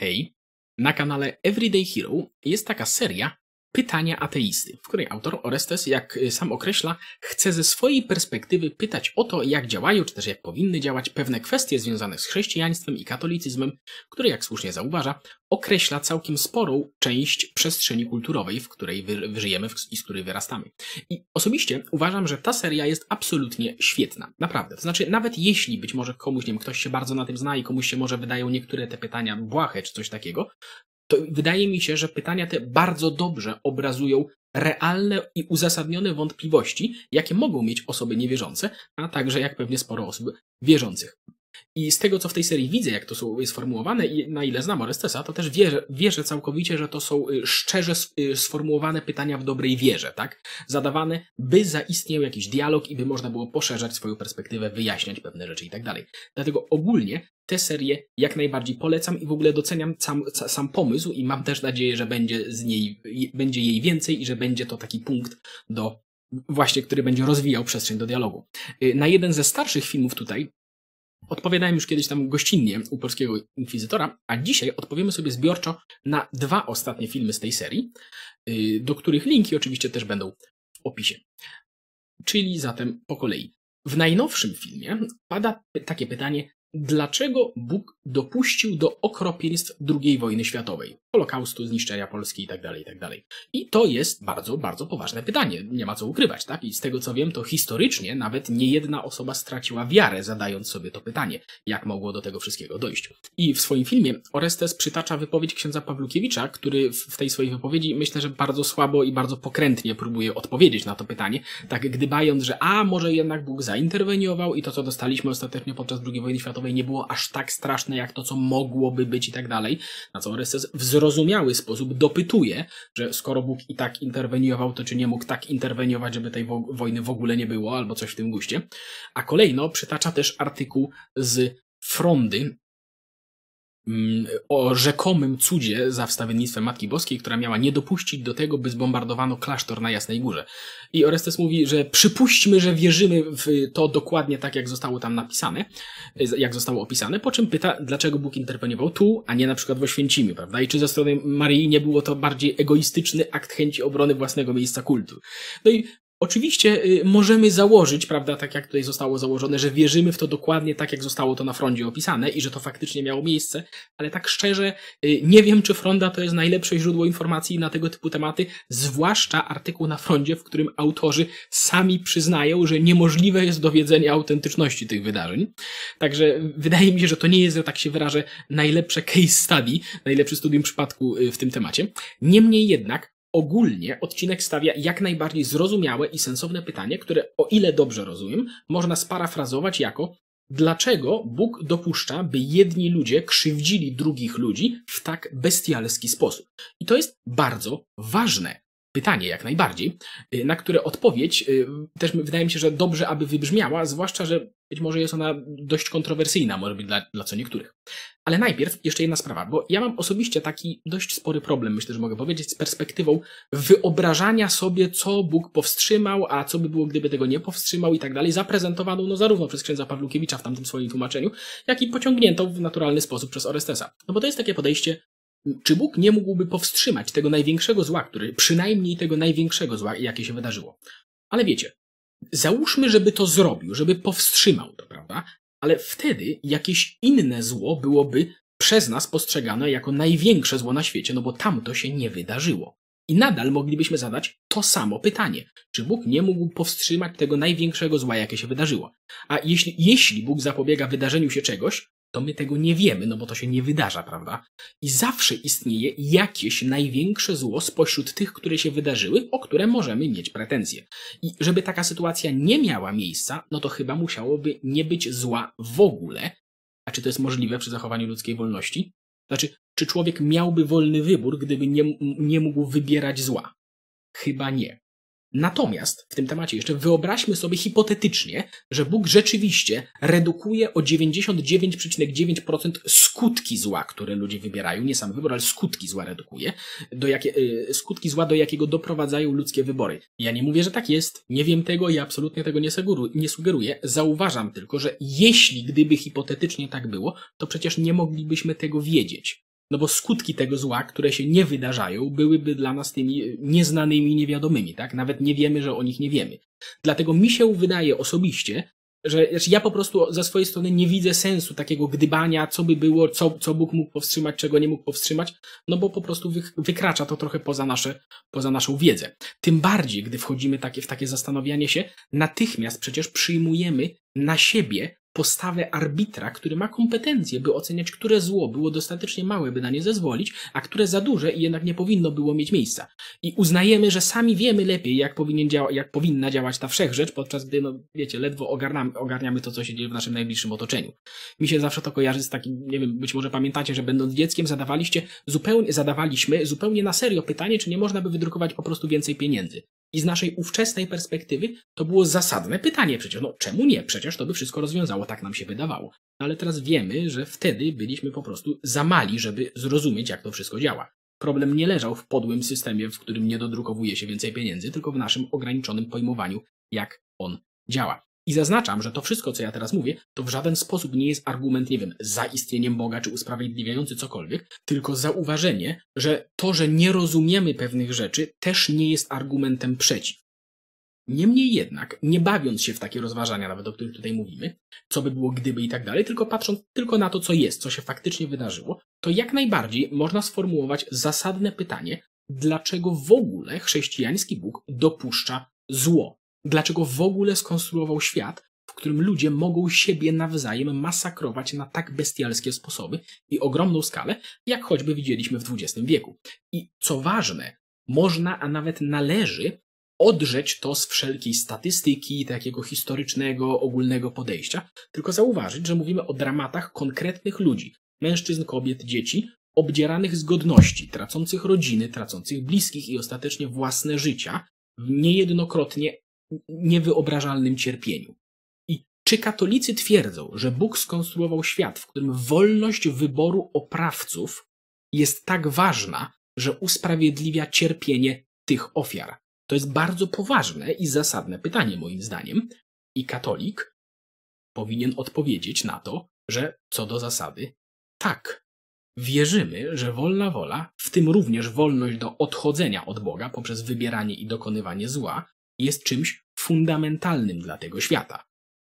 Hej, na kanale Everyday Hero jest taka seria Pytania ateisty, w której autor Orestes, jak y, sam określa, chce ze swojej perspektywy pytać o to, jak działają, czy też jak powinny działać pewne kwestie związane z chrześcijaństwem i katolicyzmem, które, jak słusznie zauważa, określa całkiem sporą część przestrzeni kulturowej, w której żyjemy i z której wyrastamy. I osobiście uważam, że ta seria jest absolutnie świetna. Naprawdę. To znaczy, nawet jeśli być może komuś, nie wiem, ktoś się bardzo na tym zna i komuś się może wydają niektóre te pytania błahe czy coś takiego, to wydaje mi się, że pytania te bardzo dobrze obrazują realne i uzasadnione wątpliwości, jakie mogą mieć osoby niewierzące, a także jak pewnie sporo osób wierzących. I z tego, co w tej serii widzę, jak to są sformułowane i na ile znam Orestesa, to też wierzę, wierzę całkowicie, że to są y, szczerze y, sformułowane pytania w dobrej wierze, tak? Zadawane, by zaistniał jakiś dialog i by można było poszerzać swoją perspektywę, wyjaśniać pewne rzeczy i tak dalej. Dlatego ogólnie tę serię jak najbardziej polecam i w ogóle doceniam sam, sam pomysł i mam też nadzieję, że będzie z niej, będzie jej więcej i że będzie to taki punkt do właśnie, który będzie rozwijał przestrzeń do dialogu. Y, na jeden ze starszych filmów tutaj Odpowiadałem już kiedyś tam gościnnie u polskiego inkwizytora, a dzisiaj odpowiemy sobie zbiorczo na dwa ostatnie filmy z tej serii, y, do których linki oczywiście też będą w opisie. Czyli zatem po kolei. W najnowszym filmie pada takie pytanie, Dlaczego Bóg dopuścił do okropieństw II wojny światowej, Holokaustu, zniszczenia Polski itd., tak itd.? Tak I to jest bardzo, bardzo poważne pytanie. Nie ma co ukrywać, tak? I z tego co wiem, to historycznie nawet nie jedna osoba straciła wiarę, zadając sobie to pytanie, jak mogło do tego wszystkiego dojść. I w swoim filmie Orestes przytacza wypowiedź księdza Pawlukiewicza, który w tej swojej wypowiedzi myślę, że bardzo słabo i bardzo pokrętnie próbuje odpowiedzieć na to pytanie, tak gdybając, że a może jednak Bóg zainterweniował i to, co dostaliśmy ostatecznie podczas II wojny światowej, nie było aż tak straszne jak to, co mogłoby być i tak dalej. Na co Orestes w zrozumiały sposób dopytuje, że skoro Bóg i tak interweniował, to czy nie mógł tak interweniować, żeby tej wo wojny w ogóle nie było, albo coś w tym guście. A kolejno przytacza też artykuł z Frondy, o rzekomym cudzie za wstawiennictwem Matki Boskiej, która miała nie dopuścić do tego, by zbombardowano klasztor na Jasnej Górze. I Orestes mówi, że przypuśćmy, że wierzymy w to dokładnie tak, jak zostało tam napisane, jak zostało opisane, po czym pyta, dlaczego Bóg interweniował tu, a nie na przykład w Oświęcimiu, prawda? I czy ze strony Marii nie było to bardziej egoistyczny akt chęci obrony własnego miejsca kultu. No i Oczywiście y, możemy założyć, prawda, tak jak tutaj zostało założone, że wierzymy w to dokładnie tak, jak zostało to na frondzie opisane i że to faktycznie miało miejsce, ale tak szczerze y, nie wiem, czy fronda to jest najlepsze źródło informacji na tego typu tematy, zwłaszcza artykuł na frondzie, w którym autorzy sami przyznają, że niemożliwe jest dowiedzenie autentyczności tych wydarzeń. Także wydaje mi się, że to nie jest, że tak się wyrażę, najlepsze case study, najlepszy studium przypadku y, w tym temacie. Niemniej jednak Ogólnie odcinek stawia jak najbardziej zrozumiałe i sensowne pytanie, które, o ile dobrze rozumiem, można sparafrazować jako Dlaczego Bóg dopuszcza, by jedni ludzie krzywdzili drugich ludzi w tak bestialski sposób? I to jest bardzo ważne pytanie, jak najbardziej, y, na które odpowiedź y, też wydaje mi się, że dobrze, aby wybrzmiała, zwłaszcza, że być może jest ona dość kontrowersyjna, może być dla, dla co niektórych. Ale najpierw jeszcze jedna sprawa, bo ja mam osobiście taki dość spory problem, myślę, że mogę powiedzieć, z perspektywą wyobrażania sobie, co Bóg powstrzymał, a co by było, gdyby tego nie powstrzymał i tak dalej, zaprezentowaną no zarówno przez księdza Pawlukiewicza w tamtym swoim tłumaczeniu, jak i pociągniętą w naturalny sposób przez Orestesa. No bo to jest takie podejście, czy Bóg nie mógłby powstrzymać tego największego zła, który, przynajmniej tego największego zła, jakie się wydarzyło? Ale wiecie, załóżmy, żeby to zrobił, żeby powstrzymał to, prawda? Ale wtedy jakieś inne zło byłoby przez nas postrzegane jako największe zło na świecie, no bo tamto się nie wydarzyło. I nadal moglibyśmy zadać to samo pytanie. Czy Bóg nie mógł powstrzymać tego największego zła, jakie się wydarzyło? A jeśli, jeśli Bóg zapobiega wydarzeniu się czegoś, to my tego nie wiemy, no bo to się nie wydarza, prawda? I zawsze istnieje jakieś największe zło spośród tych, które się wydarzyły, o które możemy mieć pretensje. I żeby taka sytuacja nie miała miejsca, no to chyba musiałoby nie być zła w ogóle. A czy to jest możliwe przy zachowaniu ludzkiej wolności? Znaczy, czy człowiek miałby wolny wybór, gdyby nie, nie mógł wybierać zła? Chyba nie. Natomiast w tym temacie jeszcze wyobraźmy sobie hipotetycznie, że Bóg rzeczywiście redukuje o 99,9% skutki zła, które ludzie wybierają, nie sam wybór, ale skutki zła redukuje, do jakie, y, skutki zła, do jakiego doprowadzają ludzkie wybory. Ja nie mówię, że tak jest, nie wiem tego i absolutnie tego nie, nie sugeruję, zauważam tylko, że jeśli gdyby hipotetycznie tak było, to przecież nie moglibyśmy tego wiedzieć. No bo skutki tego zła, które się nie wydarzają, byłyby dla nas tymi nieznanymi, niewiadomymi, tak? Nawet nie wiemy, że o nich nie wiemy. Dlatego mi się wydaje osobiście, że znaczy ja po prostu ze swojej strony nie widzę sensu takiego gdybania, co by było, co, co Bóg mógł powstrzymać, czego nie mógł powstrzymać, no bo po prostu wy, wykracza to trochę poza, nasze, poza naszą wiedzę. Tym bardziej, gdy wchodzimy takie, w takie zastanawianie się, natychmiast przecież przyjmujemy na siebie postawę arbitra, który ma kompetencje, by oceniać, które zło było dostatecznie małe, by na nie zezwolić, a które za duże i jednak nie powinno było mieć miejsca. I uznajemy, że sami wiemy lepiej, jak, powinien działa, jak powinna działać ta wszechrzecz, podczas gdy, no wiecie, ledwo ogarniamy, ogarniamy to, co się dzieje w naszym najbliższym otoczeniu. Mi się zawsze to kojarzy z takim, nie wiem, być może pamiętacie, że będąc dzieckiem zadawaliście zupełnie, zadawaliśmy zupełnie na serio pytanie, czy nie można by wydrukować po prostu więcej pieniędzy. I z naszej ówczesnej perspektywy to było zasadne pytanie przecież. No czemu nie? Przecież to by wszystko rozwiązało, tak nam się wydawało. No, ale teraz wiemy, że wtedy byliśmy po prostu za mali, żeby zrozumieć, jak to wszystko działa. Problem nie leżał w podłym systemie, w którym nie dodrukowuje się więcej pieniędzy, tylko w naszym ograniczonym pojmowaniu, jak on działa. I zaznaczam, że to wszystko, co ja teraz mówię, to w żaden sposób nie jest argument, nie wiem, za istnieniem Boga czy usprawiedliwiający cokolwiek, tylko zauważenie, że to, że nie rozumiemy pewnych rzeczy, też nie jest argumentem przeciw. Niemniej jednak, nie bawiąc się w takie rozważania, nawet o których tutaj mówimy, co by było gdyby i tak dalej, tylko patrząc tylko na to, co jest, co się faktycznie wydarzyło, to jak najbardziej można sformułować zasadne pytanie, dlaczego w ogóle chrześcijański Bóg dopuszcza zło. Dlaczego w ogóle skonstruował świat, w którym ludzie mogą siebie nawzajem masakrować na tak bestialskie sposoby i ogromną skalę, jak choćby widzieliśmy w XX wieku. I co ważne, można, a nawet należy odrzeć to z wszelkiej statystyki, takiego historycznego, ogólnego podejścia, tylko zauważyć, że mówimy o dramatach konkretnych ludzi, mężczyzn, kobiet, dzieci, obdzieranych z godności, tracących rodziny, tracących bliskich i ostatecznie własne życia, niejednokrotnie niewyobrażalnym cierpieniu. I czy katolicy twierdzą, że Bóg skonstruował świat, w którym wolność wyboru oprawców jest tak ważna, że usprawiedliwia cierpienie tych ofiar? To jest bardzo poważne i zasadne pytanie, moim zdaniem. I katolik powinien odpowiedzieć na to, że co do zasady tak. Wierzymy, że wolna wola, w tym również wolność do odchodzenia od Boga poprzez wybieranie i dokonywanie zła, jest czymś fundamentalnym dla tego świata.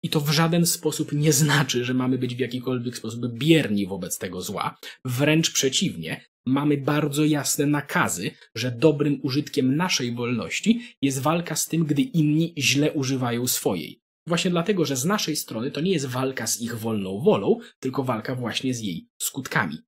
I to w żaden sposób nie znaczy, że mamy być w jakikolwiek sposób bierni wobec tego zła. Wręcz przeciwnie, mamy bardzo jasne nakazy, że dobrym użytkiem naszej wolności jest walka z tym, gdy inni źle używają swojej. Właśnie dlatego, że z naszej strony to nie jest walka z ich wolną wolą, tylko walka właśnie z jej skutkami.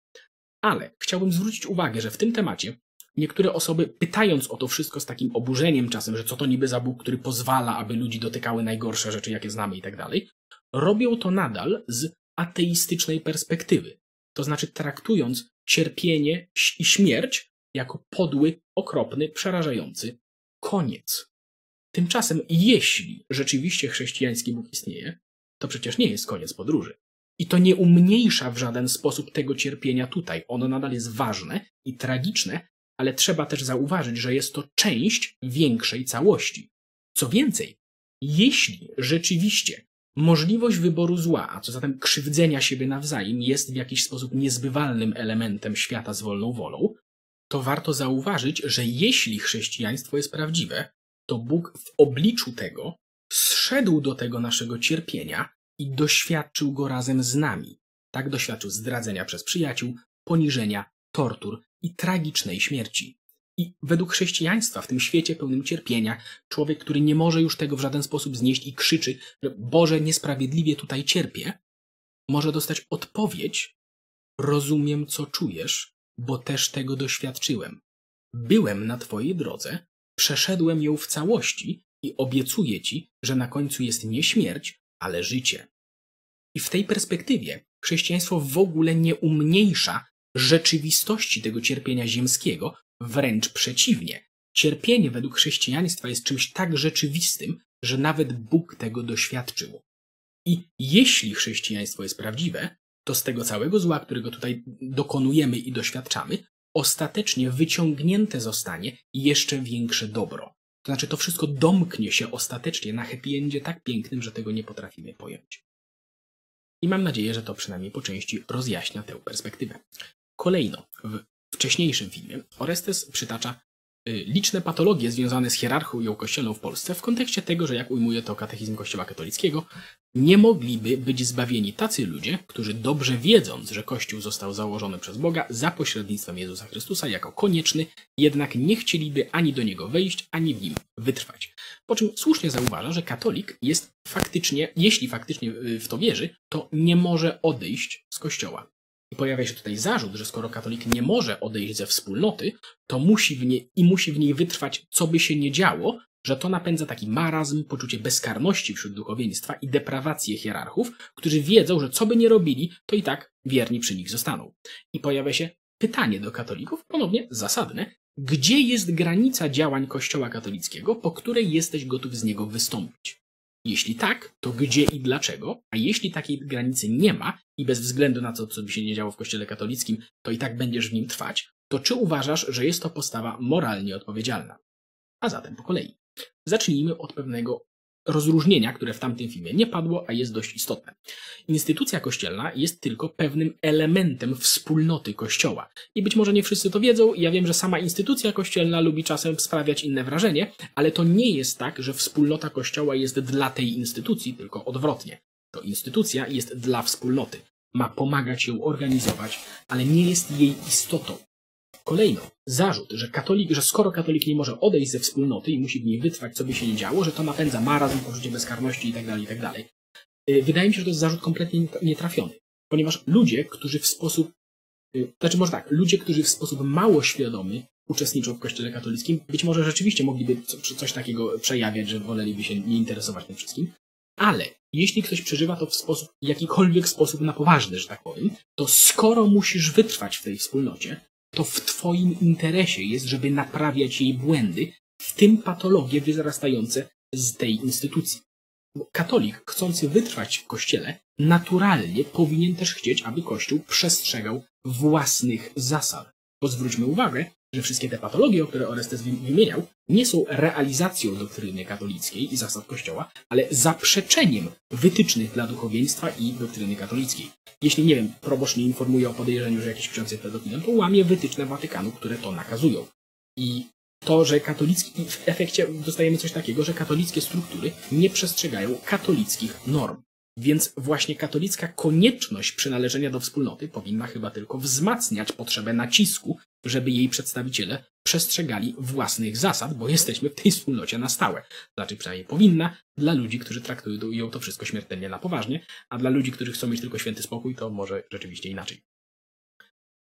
Ale chciałbym zwrócić uwagę, że w tym temacie niektóre osoby, pytając o to wszystko z takim oburzeniem czasem, że co to niby za Bóg, który pozwala, aby ludzi dotykały najgorsze rzeczy, jakie znamy i tak dalej, robią to nadal z ateistycznej perspektywy. To znaczy traktując cierpienie i śmierć jako podły, okropny, przerażający koniec. Tymczasem, jeśli rzeczywiście chrześcijański Bóg istnieje, to przecież nie jest koniec podróży. I to nie umniejsza w żaden sposób tego cierpienia tutaj. Ono nadal jest ważne i tragiczne, ale trzeba też zauważyć, że jest to część większej całości. Co więcej, jeśli rzeczywiście możliwość wyboru zła, a co zatem krzywdzenia siebie nawzajem jest w jakiś sposób niezbywalnym elementem świata z wolną wolą, to warto zauważyć, że jeśli chrześcijaństwo jest prawdziwe, to Bóg w obliczu tego zszedł do tego naszego cierpienia i doświadczył go razem z nami. Tak doświadczył zdradzenia przez przyjaciół, poniżenia, tortur i tragicznej śmierci. I według chrześcijaństwa w tym świecie pełnym cierpienia, człowiek, który nie może już tego w żaden sposób znieść i krzyczy, że Boże, niesprawiedliwie tutaj cierpię, może dostać odpowiedź: Rozumiem, co czujesz, bo też tego doświadczyłem. Byłem na Twojej drodze, przeszedłem ją w całości i obiecuję Ci, że na końcu jest nie śmierć, ale życie. I w tej perspektywie chrześcijaństwo w ogóle nie umniejsza rzeczywistości tego cierpienia ziemskiego, wręcz przeciwnie. Cierpienie według chrześcijaństwa jest czymś tak rzeczywistym, że nawet Bóg tego doświadczył. I jeśli chrześcijaństwo jest prawdziwe, to z tego całego zła, którego tutaj dokonujemy i doświadczamy, ostatecznie wyciągnięte zostanie jeszcze większe dobro. To znaczy, to wszystko domknie się ostatecznie na happy endzie tak pięknym, że tego nie potrafimy pojąć. I mam nadzieję, że to przynajmniej po części rozjaśnia tę perspektywę. Kolejno, w wcześniejszym filmie Orestes przytacza y, liczne patologie związane z hierarchią kościelną w Polsce w kontekście tego, że jak ujmuje to katechizm Kościoła katolickiego, nie mogliby być zbawieni tacy ludzie, którzy dobrze wiedząc, że Kościół został założony przez Boga za pośrednictwem Jezusa Chrystusa jako konieczny, jednak nie chcieliby ani do niego wejść, ani w nim wytrwać. Po czym słusznie zauważa, że katolik jest faktycznie, jeśli faktycznie w to wierzy, to nie może odejść z Kościoła. I pojawia się tutaj zarzut, że skoro katolik nie może odejść ze wspólnoty, to musi w niej i musi w niej wytrwać, co by się nie działo, że to napędza taki marazm, poczucie bezkarności wśród duchowieństwa i deprawację hierarchów, którzy wiedzą, że co by nie robili, to i tak wierni przy nich zostaną. I pojawia się pytanie do katolików, ponownie zasadne, gdzie jest granica działań Kościoła katolickiego, po której jesteś gotów z niego wystąpić? Jeśli tak, to gdzie i dlaczego? A jeśli takiej granicy nie ma i bez względu na to, co by się nie działo w Kościele katolickim, to i tak będziesz w nim trwać, to czy uważasz, że jest to postawa moralnie odpowiedzialna? A zatem po kolei. Zacznijmy od pewnego rozróżnienia, które w tamtym filmie nie padło, a jest dość istotne. Instytucja kościelna jest tylko pewnym elementem wspólnoty kościoła. I być może nie wszyscy to wiedzą, ja wiem, że sama instytucja kościelna lubi czasem sprawiać inne wrażenie, ale to nie jest tak, że wspólnota kościoła jest dla tej instytucji, tylko odwrotnie. To instytucja jest dla wspólnoty. Ma pomagać ją organizować, ale nie jest jej istotą. Kolejno, zarzut, że katolik, że skoro katolik nie może odejść ze wspólnoty i musi w niej wytrwać, co by się nie działo, że to napędza marazm, poczucie bezkarności itd., tak itd. Tak y, wydaje mi się, że to jest zarzut kompletnie nietrafiony, ponieważ ludzie, którzy w sposób, y, znaczy może tak, ludzie, którzy w sposób mało świadomy uczestniczą w kościele katolickim, być może rzeczywiście mogliby coś takiego przejawiać, że woleliby się nie interesować tym wszystkim, ale jeśli ktoś przeżywa to w sposób, jakikolwiek sposób na poważny, że tak powiem, to skoro musisz wytrwać w tej wspólnocie, to w Twoim interesie jest, żeby naprawiać jej błędy, w tym patologie wzrastające z tej instytucji. Katolik, chcący wytrwać w kościele, naturalnie powinien też chcieć, aby kościół przestrzegał własnych zasad. Bo zwróćmy uwagę, że wszystkie te patologie, o które Orestes wymieniał, nie są realizacją doktryny katolickiej i zasad Kościoła, ale zaprzeczeniem wytycznych dla duchowieństwa i doktryny katolickiej. Jeśli, nie wiem, proboszcz nie informuje o podejrzeniu, że jakiś ksiądz jest pedofilem, to łamie wytyczne Watykanu, które to nakazują. I to, że katolicki, w efekcie dostajemy coś takiego, że katolickie struktury nie przestrzegają katolickich norm. Więc właśnie katolicka konieczność przynależenia do wspólnoty powinna chyba tylko wzmacniać potrzebę nacisku, żeby jej przedstawiciele przestrzegali własnych zasad, bo jesteśmy w tej wspólnocie na stałe. Znaczy przynajmniej powinna, dla ludzi, którzy traktują to wszystko śmiertelnie na poważnie, a dla ludzi, którzy chcą mieć tylko święty spokój, to może rzeczywiście inaczej.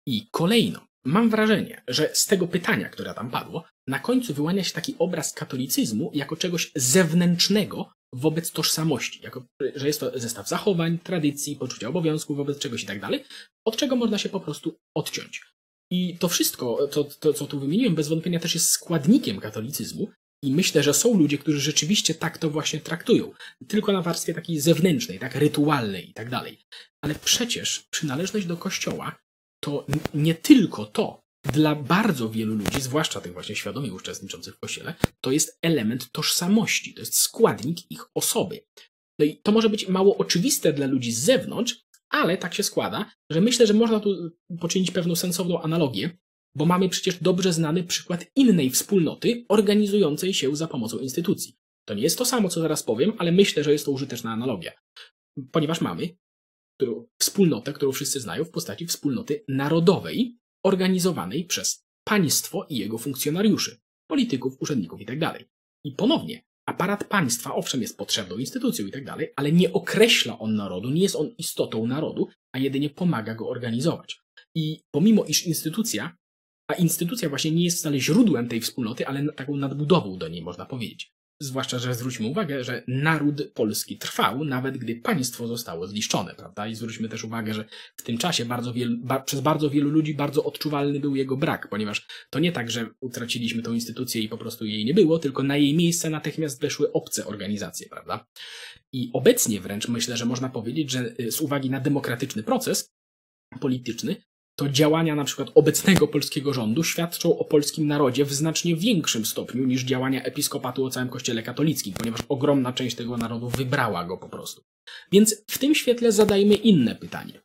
I kolejno, mam wrażenie, że z tego pytania, które tam padło, na końcu wyłania się taki obraz katolicyzmu jako czegoś zewnętrznego, wobec tożsamości, jako, że jest to zestaw zachowań, tradycji, poczucia obowiązku wobec czegoś i tak dalej, od czego można się po prostu odciąć. I to wszystko, to, to, co tu wymieniłem, bez wątpienia też jest składnikiem katolicyzmu i myślę, że są ludzie, którzy rzeczywiście tak to właśnie traktują. Tylko na warstwie takiej zewnętrznej, tak rytualnej i tak dalej. Ale przecież przynależność do kościoła to nie tylko to, dla bardzo wielu ludzi, zwłaszcza tych właśnie świadomie uczestniczących w kościele, to jest element tożsamości, to jest składnik ich osoby. No i to może być mało oczywiste dla ludzi z zewnątrz, ale tak się składa, że myślę, że można tu poczynić pewną sensowną analogię, bo mamy przecież dobrze znany przykład innej wspólnoty organizującej się za pomocą instytucji. To nie jest to samo, co zaraz powiem, ale myślę, że jest to użyteczna analogia. Ponieważ mamy którą, wspólnotę, którą wszyscy znają w postaci wspólnoty narodowej, organizowanej przez państwo i jego funkcjonariuszy, polityków, urzędników itd. Tak I ponownie, aparat państwa owszem jest potrzebną instytucją itd., tak ale nie określa on narodu, nie jest on istotą narodu, a jedynie pomaga go organizować. I pomimo iż instytucja, a instytucja właśnie nie jest wcale źródłem tej wspólnoty, ale taką nadbudową do niej można powiedzieć. Zwłaszcza, że zwróćmy uwagę, że naród polski trwał, nawet gdy państwo zostało zniszczone, prawda? I zwróćmy też uwagę, że w tym czasie bardzo wielu, ba, przez bardzo wielu ludzi bardzo odczuwalny był jego brak, ponieważ to nie tak, że utraciliśmy tą instytucję i po prostu jej nie było, tylko na jej miejsce natychmiast weszły obce organizacje, prawda? I obecnie wręcz myślę, że można powiedzieć, że y, z uwagi na demokratyczny proces polityczny, to działania na przykład obecnego polskiego rządu świadczą o polskim narodzie w znacznie większym stopniu niż działania episkopatu o całym kościele katolickim, ponieważ ogromna część tego narodu wybrała go po prostu. Więc w tym świetle zadajmy inne pytanie.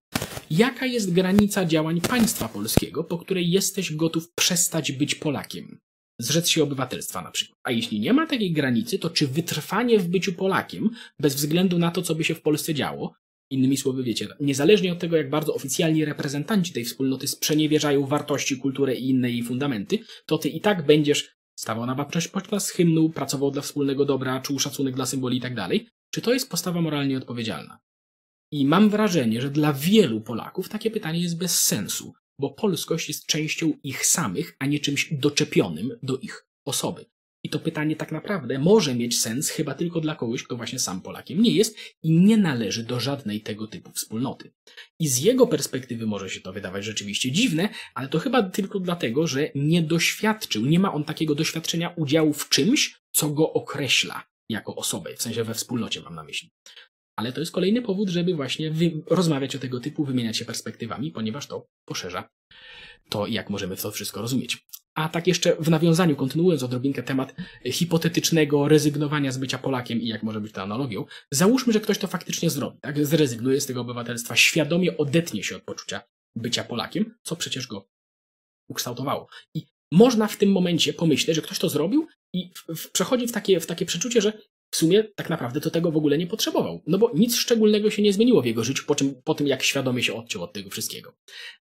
Jaka jest granica działań państwa polskiego, po której jesteś gotów przestać być Polakiem? Zrzec się obywatelstwa na przykład. A jeśli nie ma takiej granicy, to czy wytrwanie w byciu Polakiem, bez względu na to, co by się w Polsce działo, innymi słowy, wiecie, niezależnie od tego, jak bardzo oficjalni reprezentanci tej wspólnoty sprzeniewierzają wartości, kulturę i inne jej fundamenty, to ty i tak będziesz stawał na baczność podczas hymnu, pracował dla wspólnego dobra, czuł szacunek dla symboli i tak. Czy to jest postawa moralnie odpowiedzialna? I mam wrażenie, że dla wielu Polaków takie pytanie jest bez sensu, bo polskość jest częścią ich samych, a nie czymś doczepionym do ich osoby. I to pytanie tak naprawdę może mieć sens chyba tylko dla kogoś, kto właśnie sam Polakiem nie jest i nie należy do żadnej tego typu wspólnoty. I z jego perspektywy może się to wydawać rzeczywiście dziwne, ale to chyba tylko dlatego, że nie doświadczył, nie ma on takiego doświadczenia udziału w czymś, co go określa jako osobę, w sensie we wspólnocie mam na myśli. Ale to jest kolejny powód, żeby właśnie rozmawiać o tego typu, wymieniać się perspektywami, ponieważ to poszerza to, jak możemy to wszystko rozumieć. A tak jeszcze w nawiązaniu, kontynuując odrobinkę temat hipotetycznego rezygnowania z bycia Polakiem i jak może być to analogią, załóżmy, że ktoś to faktycznie zrobi, tak? Zrezygnuje z tego obywatelstwa, świadomie odetnie się od poczucia bycia Polakiem, co przecież go ukształtowało. I można w tym momencie pomyśleć, że ktoś to zrobił i w, w, przechodzi w takie, w takie przeczucie, że w sumie tak naprawdę to tego w ogóle nie potrzebował. No bo nic szczególnego się nie zmieniło w jego życiu po, czym, po tym, jak świadomie się odciął od tego wszystkiego.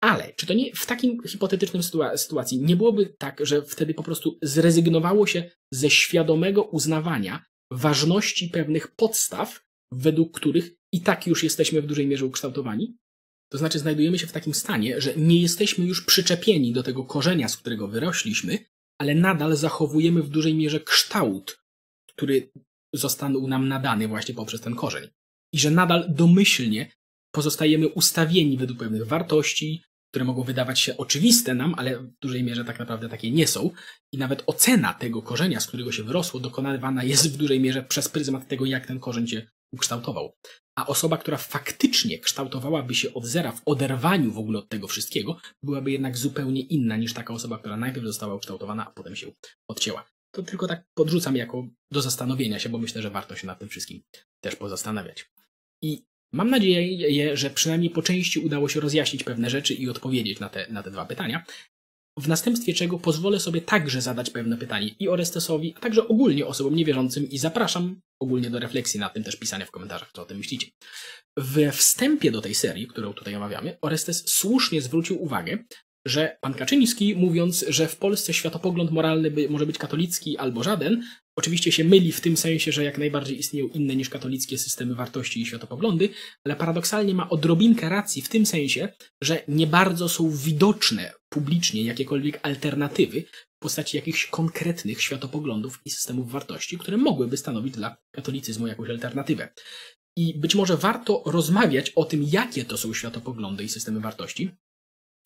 Ale czy to nie w takim hipotetycznym sytuacji nie byłoby tak, że wtedy po prostu zrezygnowało się ze świadomego uznawania ważności pewnych podstaw, według których i tak już jesteśmy w dużej mierze ukształtowani? To znaczy, znajdujemy się w takim stanie, że nie jesteśmy już przyczepieni do tego korzenia, z którego wyrośliśmy, ale nadal zachowujemy w dużej mierze kształt, który został nam nadany właśnie poprzez ten korzeń. I że nadal domyślnie pozostajemy ustawieni według pewnych wartości, które mogą wydawać się oczywiste nam, ale w dużej mierze tak naprawdę takie nie są. I nawet ocena tego korzenia, z którego się wyrosło, dokonywana jest w dużej mierze przez pryzmat tego, jak ten korzeń się ukształtował. A osoba, która faktycznie kształtowałaby się od zera w oderwaniu w ogóle od tego wszystkiego, byłaby jednak zupełnie inna niż taka osoba, która najpierw została ukształtowana, a potem się odcięła. To tylko tak podrzucam jako do zastanowienia się, bo myślę, że warto się nad tym wszystkim też pozastanawiać. I mam nadzieję, że przynajmniej po części udało się rozjaśnić pewne rzeczy i odpowiedzieć na te, na te dwa pytania. W następstwie czego pozwolę sobie także zadać pewne pytanie i Orestesowi, a także ogólnie osobom niewierzącym i zapraszam ogólnie do refleksji nad tym też pisania w komentarzach, co o tym myślicie. We wstępie do tej serii, którą tutaj omawiamy, Orestes słusznie zwrócił uwagę, że pan Kaczyński, mówiąc, że w Polsce światopogląd moralny by, może być katolicki albo żaden, oczywiście się myli w tym sensie, że jak najbardziej istnieją inne niż katolickie systemy wartości i światopoglądy, ale paradoksalnie ma odrobinkę racji w tym sensie, że nie bardzo są widoczne publicznie jakiekolwiek alternatywy w postaci jakichś konkretnych światopoglądów i systemów wartości, które mogłyby stanowić dla katolicyzmu jakąś alternatywę. I być może warto rozmawiać o tym, jakie to są światopoglądy i systemy wartości,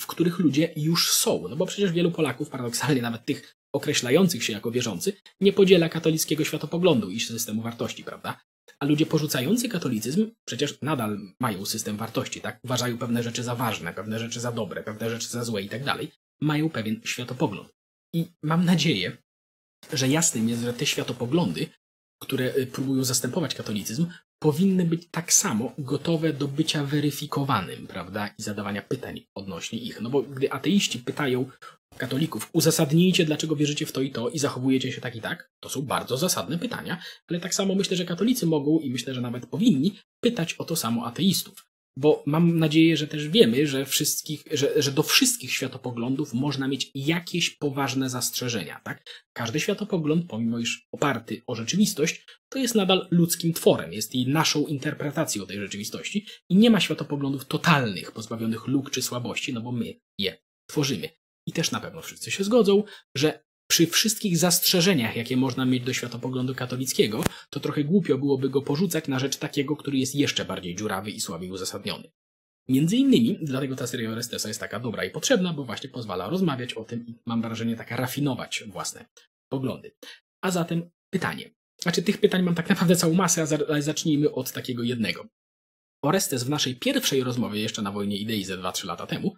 w których ludzie już są. No bo przecież wielu Polaków, paradoksalnie nawet tych określających się jako wierzący, nie podziela katolickiego światopoglądu i systemu wartości, prawda? A ludzie porzucający katolicyzm przecież nadal mają system wartości, tak? Uważają pewne rzeczy za ważne, pewne rzeczy za dobre, pewne rzeczy za złe i tak dalej. Mają pewien światopogląd. I mam nadzieję, że jasnym jest, że te światopoglądy, które y, próbują zastępować katolicyzm, powinny być tak samo gotowe do bycia weryfikowanym, prawda? I zadawania pytań odnośnie ich. No bo gdy ateiści pytają katolików, uzasadnijcie, dlaczego wierzycie w to i to i zachowujecie się tak i tak, to są bardzo zasadne pytania, ale tak samo myślę, że katolicy mogą i myślę, że nawet powinni pytać o to samo ateistów bo mam nadzieję, że też wiemy, że, wszystkich, że, że do wszystkich światopoglądów można mieć jakieś poważne zastrzeżenia. Tak? Każdy światopogląd, pomimo iż oparty o rzeczywistość, to jest nadal ludzkim tworem, jest i naszą interpretacją tej rzeczywistości i nie ma światopoglądów totalnych, pozbawionych luk czy słabości, no bo my je tworzymy. I też na pewno wszyscy się zgodzą, że przy wszystkich zastrzeżeniach, jakie można mieć do światopoglądu katolickiego, to trochę głupio byłoby go porzucać na rzecz takiego, który jest jeszcze bardziej dziurawy i słabiej uzasadniony. Między innymi, dlatego ta seria Orestesa jest taka dobra i potrzebna, bo właśnie pozwala rozmawiać o tym i mam wrażenie taka rafinować własne poglądy. A zatem pytanie. Znaczy tych pytań mam tak naprawdę całą masę, ale zacznijmy od takiego jednego. Orestes w naszej pierwszej rozmowie jeszcze na wojnie idei ze 2-3 lata temu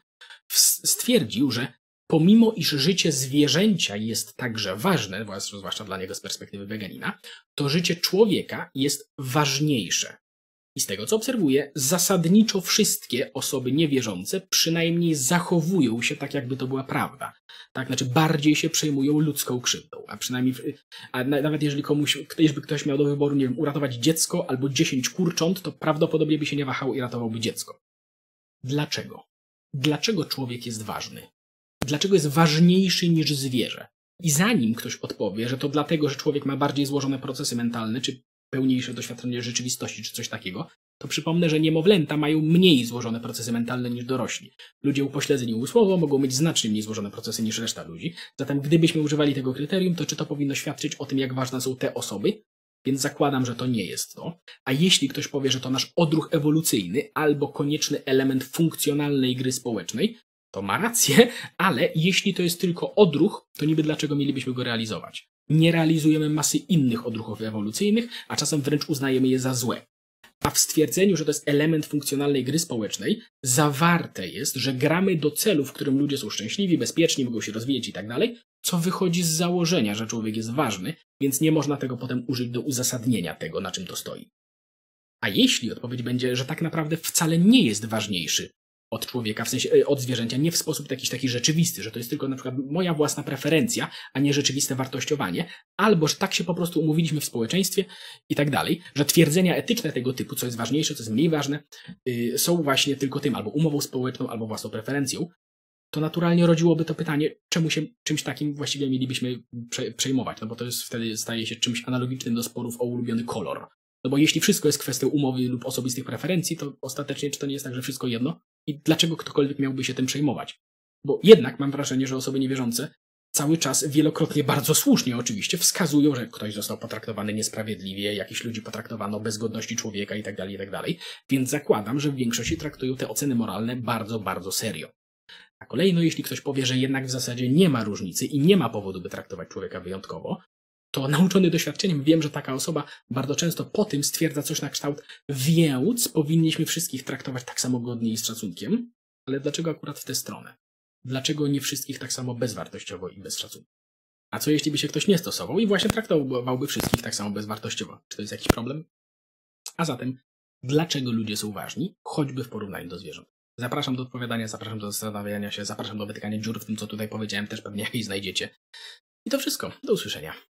stwierdził, że pomimo iż życie zwierzęcia jest także ważne, zwłaszcza dla niego z perspektywy weganina, to życie człowieka jest ważniejsze. I z tego co obserwuję, zasadniczo wszystkie osoby niewierzące przynajmniej zachowują się tak, jakby to była prawda. Tak, znaczy bardziej się przejmują ludzką krzywdą. A przynajmniej, a nawet jeżeli komuś, jeżeli ktoś miał do wyboru, nie wiem, uratować dziecko albo 10 kurcząt, to prawdopodobnie by się nie wahał i ratowałby dziecko. Dlaczego? Dlaczego człowiek jest ważny? Dlaczego jest ważniejszy niż zwierzę? I zanim ktoś odpowie, że to dlatego, że człowiek ma bardziej złożone procesy mentalne, czy pełniejsze doświadczenie rzeczywistości, czy coś takiego, to przypomnę, że niemowlęta mają mniej złożone procesy mentalne niż dorośli. Ludzie upośledzeni umysłowo mogą mieć znacznie mniej złożone procesy niż reszta ludzi. Zatem gdybyśmy używali tego kryterium, to czy to powinno świadczyć o tym, jak ważne są te osoby? Więc zakładam, że to nie jest to. A jeśli ktoś powie, że to nasz odruch ewolucyjny albo konieczny element funkcjonalnej gry społecznej, to ma rację, ale jeśli to jest tylko odruch, to niby dlaczego mielibyśmy go realizować? Nie realizujemy masy innych odruchów ewolucyjnych, a czasem wręcz uznajemy je za złe. A w stwierdzeniu, że to jest element funkcjonalnej gry społecznej, zawarte jest, że gramy do celu, w którym ludzie są szczęśliwi, bezpieczni, mogą się rozwijać i tak dalej, co wychodzi z założenia, że człowiek jest ważny, więc nie można tego potem użyć do uzasadnienia tego, na czym to stoi. A jeśli odpowiedź będzie, że tak naprawdę wcale nie jest ważniejszy od człowieka, w sensie e, od zwierzęcia, nie w sposób jakiś taki rzeczywisty, że to jest tylko na przykład moja własna preferencja, a nie rzeczywiste wartościowanie, albo że tak się po prostu umówiliśmy w społeczeństwie i tak dalej, że twierdzenia etyczne tego typu, co jest ważniejsze, co jest mniej ważne, yy, są właśnie tylko tym, albo umową społeczną, albo własną preferencją, to naturalnie rodziłoby to pytanie, czemu się czymś takim właściwie mielibyśmy prze, przejmować, no bo to jest wtedy staje się czymś analogicznym do sporów o ulubiony kolor. No bo jeśli wszystko jest kwestią umowy lub osobistych preferencji, to ostatecznie czy to nie jest tak, że wszystko jedno? I dlaczego ktokolwiek miałby się tym przejmować? Bo jednak mam wrażenie, że osoby niewierzące cały czas wielokrotnie, bardzo słusznie oczywiście, wskazują, że ktoś został potraktowany niesprawiedliwie, jakichś ludzi potraktowano bez godności człowieka itd., tak itd. Tak Więc zakładam, że w większości traktują te oceny moralne bardzo, bardzo serio. A kolejno, jeśli ktoś powie, że jednak w zasadzie nie ma różnicy i nie ma powodu, by traktować człowieka wyjątkowo, to nauczony doświadczeniem wiem, że taka osoba bardzo często po tym stwierdza coś na kształt, więc powinniśmy wszystkich traktować tak samo godnie i z szacunkiem, ale dlaczego akurat w tę stronę? Dlaczego nie wszystkich tak samo bezwartościowo i bez szacunku? A co jeśli by się ktoś nie stosował i właśnie traktowałby wszystkich tak samo bezwartościowo? Czy to jest jakiś problem? A zatem, dlaczego ludzie są ważni, choćby w porównaniu do zwierząt? Zapraszam do odpowiadania, zapraszam do zastanawiania się, zapraszam do wytykania dziur w tym, co tutaj powiedziałem, też pewnie jakieś znajdziecie. I to wszystko. Do usłyszenia.